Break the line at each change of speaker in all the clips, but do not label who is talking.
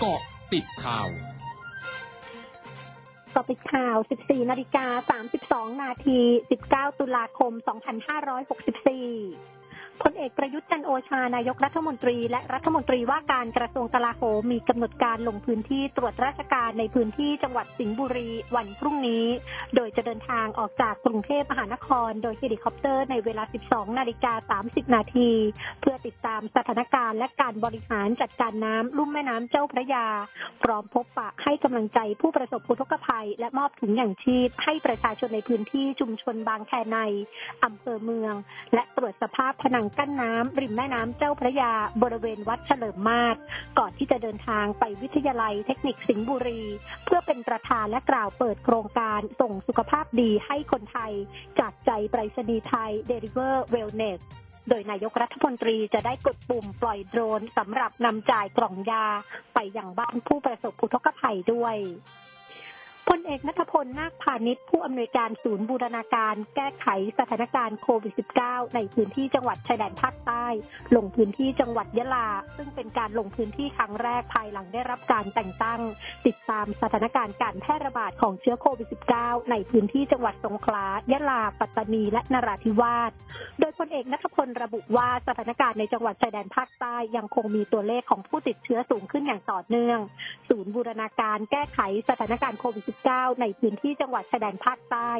เกาะติดข่าวเกาะ
ติดข่าว 14 นาฬิกา 32 นาที 19 ตุลาคม 2564 พลเอกประยุทธ์จันทร์โอชานายกรัฐมนตรี และรัฐมนตรีว่าการกระทรวงกลาโหมมีกำหนดการลงพื้นที่ตรวจราชการในพื้นที่จังหวัดสิงห์บุรีวันพรุ่งนี้ โดยจะเดินทางออกจากกรุงเทพมหานคร โดยเฮลิคอปเตอร์ในเวลา 12 นาฬิกา 30 นาที เพื่อติดตามสถานการณ์และการบริหารจัดการน้ำลุ่มแม่น้ำเจ้าพระยา พร้อมพบปะให้กำลังใจผู้ประสบอุทกภัย และมอบถุงอย่างชีพ ให้ประชาชนในพื้นที่ชุมชนบางแคในอำเภอเมือง และตรวจสภาพผนังกั้นน้ำริมแม่น้ำเจ้าพระยาบริเวณวัดเฉลิมมาศก่อนที่จะเดินทางไปวิทยาลัยเทคนิคสิงห์บุรี เพื่อเป็นประธานและกล่าวเปิดโครงการส่งสุขภาพดีให้คนไทย จากใจไปรษณีย์ไทย Deliver Wellness โดยนายกรัฐมนตรีจะได้กดปุ่มปล่อยโดรนสำหรับนำจ่ายกล่องยา ไปยังบ้านผู้ประสบอุทกภัยด้วย พลเอกนัทพลนาคพาณิชย์ผู้อำนวยการศูนย์บูรณาการ แก้ไขสถานการณ์โควิด -19 ในพื้นที่จังหวัดชายแดนภาคใต้ ลงพื้นที่จังหวัดยะลา ซึ่งเป็นการลงพื้นที่ครั้งแรกภายหลังได้รับการแต่งตั้ง ติดตามสถานการณ์การแพร่ระบาดของเชื้อโควิด -19 ในพื้นที่จังหวัดสงขลายะลา ปัตตานีและนราธิวาส โดยพลเอกนัทพลระบุว่าสถานการณ์ในจังหวัดชายแดนภาคใต้ยังคงมีตัวเลขของผู้ติดเชื้อสูงขึ้นอย่างต่อเนื่อง ศูนย์บูรณาการแก้ไขสถานการณ์โควิด -19 ในพื้นที่จังหวัดชายแดนภาคใต้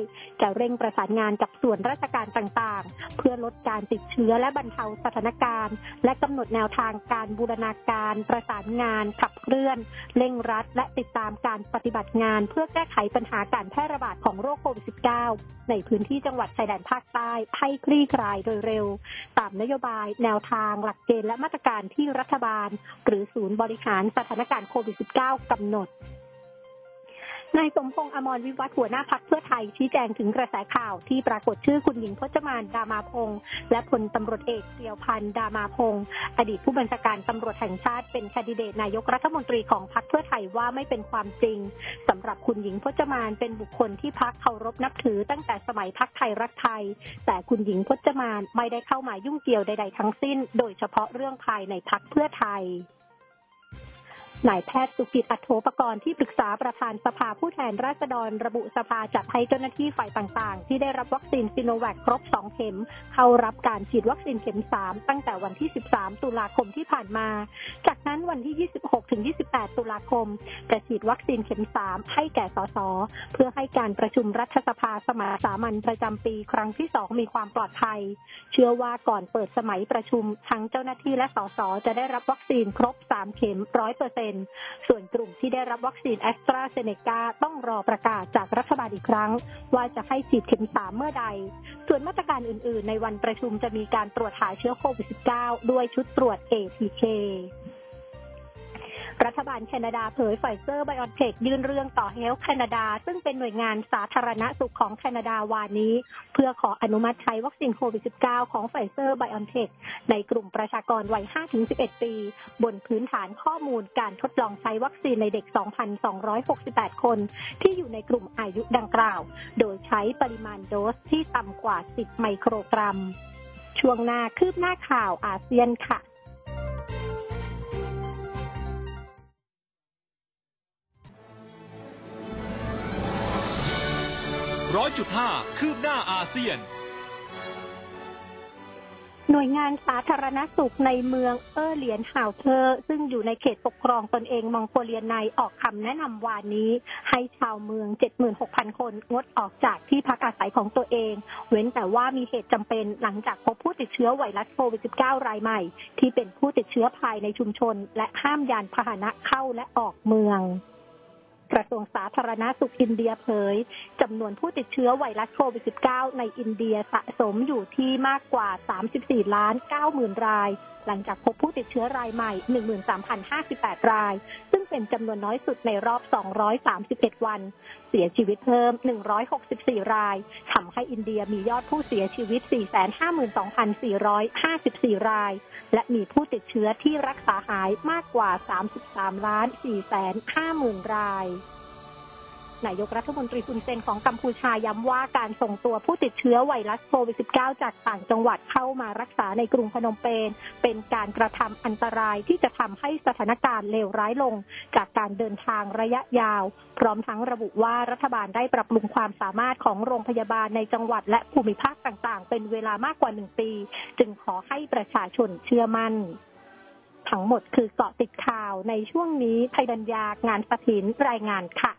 จะเร่งประสานงานกับส่วนราชการต่างๆ เพื่อลดการติดเชื้อและบรรเทาสถานการณ์ และกำหนดแนวทางการบูรณาการ ประสานงาน ขับเคลื่อน เร่งรัด และติดตามการปฏิบัติงาน เพื่อแก้ไขปัญหาการแพร่ระบาดของโรคโควิด -19 ในพื้นที่จังหวัดชายแดนภาคใต้ให้คลี่คลายโดยเร็ว ตามนโยบายแนวทางหลักเกณฑ์และมาตรการที่รัฐบาล หรือศูนย์บริหารสถานการณ์โควิด -19 กำหนดนายสมพงษ์อมรวิวัฒหัวหน้าพักเพื่อไทยชี้แจงถึงกระแสข่าวที่ปรากฏชื่อคุณหญิงพจมานดามาพงศ์และพลตำรวจเอกเตียวพันธ์ดามาพงศ์อดีตผู้บัญชาการตำรวจแห่งชาติเป็นแคนดิเดตนายกรัฐมนตรีของพรรคเพื่อไทยว่าไม่เป็นความจริงสำหรับคุณหญิงพจมานเป็นบุคคลที่พรรคเคารพนับถือตั้งแต่สมัยพรรคไทยรักไทย แต่คุณหญิงพจมานไม่ได้เข้ามายุ่งเกี่ยวใด ๆ ทั้งสิ้น โดยเฉพาะเรื่องภายในพรรคเพื่อไทย นายแพทย์สุกิจอัถโถปกรณ์ที่ปรึกษาประธานสภาผู้แทนราษฎรระบุสภาจัดให้เจ้าหน้าที่ฝ่ายต่างๆ ที่ได้รับวัคซีนซิโนแวคครบ 2 เข็ม เข้ารับการฉีดวัคซีนเข็ม 3 ตั้งแต่วันที่ 13 ตุลาคมที่ผ่านมา จากนั้นวันที่ 26 ถึง 28 ตุลาคม จะฉีดวัคซีนเข็ม 3 ให้แก่สส เพื่อให้การประชุมรัฐสภาสมาสามัญประจำปีครั้งที่ 2 มีความปลอดภัย เชื่อว่าก่อนเปิดสมัยประชุมทั้งเจ้าหน้าที่และสสจะได้รับวัคซีนครบ 3 เข็ม 100%ส่วนกลุ่มที่ได้รับวัคซีนแอสตราเซเนกาต้องรอประกาศจากรัฐบาลอีกครั้ง ว่าจะให้ฉีดเข็มสามเมื่อใด ส่วนมาตรการอื่น ๆ ในวันประชุมจะมีการตรวจหาเชื้อโควิด -19 ด้วยชุดตรวจ ATK รัฐบาลแคนาดาเผยไฟเซอร์ไบออนเทคยื่นเรื่องต่อ Health Canada ซึ่งเป็นหน่วยงานสาธารณสุขของแคนาดาวานนี้ เพื่อขออนุมัติใช้วัคซีนโควิด -19 ของไฟเซอร์ไบออนเทคในกลุ่มประชากรวัย 5-11 ปี บนพื้นฐานข้อมูลการทดลองใช้วัคซีนในเด็ก 2,268 คน ที่อยู่ในกลุ่มอายุดังกล่าว โดยใช้ปริมาณโดสที่ต่ำกว่า 10 ไมโครกรัม ช่วงหน้าคืบหน้าข่าวอาเซียนค่ะ
ร้อยจุดห้าคืบหน้าอาเซียน
หน่วยงานสาธารณสุขในเมืองเออเหลียนห่าวเธอ ซึ่งอยู่ในเขตปกครองตนเองมองโกเลียในออกคำแนะนำวานนี้ ให้ชาวเมือง 76,000 คนงดออกจากที่พักอาศัยของตัวเอง เว้นแต่ว่ามีเหตุจำเป็นหลังจากพบผู้ติดเชื้อไวรัสโควิด -19 รายใหม่ ที่เป็นผู้ติดเชื้อภายในชุมชน และห้ามยานพาหนะเข้าและออกเมือง กระทรวงสาธารณาสุขอินเดียเผยจำนวนผู้ติดเชื้อไวรัสโควิด -19 ในอินเดียสะสมอยู่ที่มากกว่า 34 ล้าน 9 หมื่นราย หลังจากพบผู้ติดเชื้อรายใหม่ 13,058 ราย ซึ่งเป็นจำนวนน้อยสุดในรอบ 231 วัน เสียชีวิตเพิ่ม 164 รายทำให้อินเดียมียอดผู้เสียชีวิต 452,454 ราย และมีผู้ติดเชื้อที่รักษาหายมากกว่า 33 ล้าน4 5 0 0 0 0 ราย นายกรัฐมนตรีฮุนเซนของกัมพูชาย้ำว่าการส่งตัวผู้ติดเชื้อไวรัสโควิด -19 จากต่างจังหวัดเข้ามารักษาในกรุงพนมเปญเป็นการกระทำอันตรายที่จะทำให้สถานการณ์เลวร้ายลง จากการเดินทางระยะยาว พร้อมทั้งระบุว่ารัฐบาลได้ปรับปรุงความสามารถของโรงพยาบาลในจังหวัดและภูมิภาคต่างๆ เป็นเวลามากกว่าหนึ่งปี จึงขอให้ประชาชนเชื่อมั่นทั้งหมดคือเกาะติดข่าวในช่วงนี้ไทยดัญญางานสถินรายงานค่ะ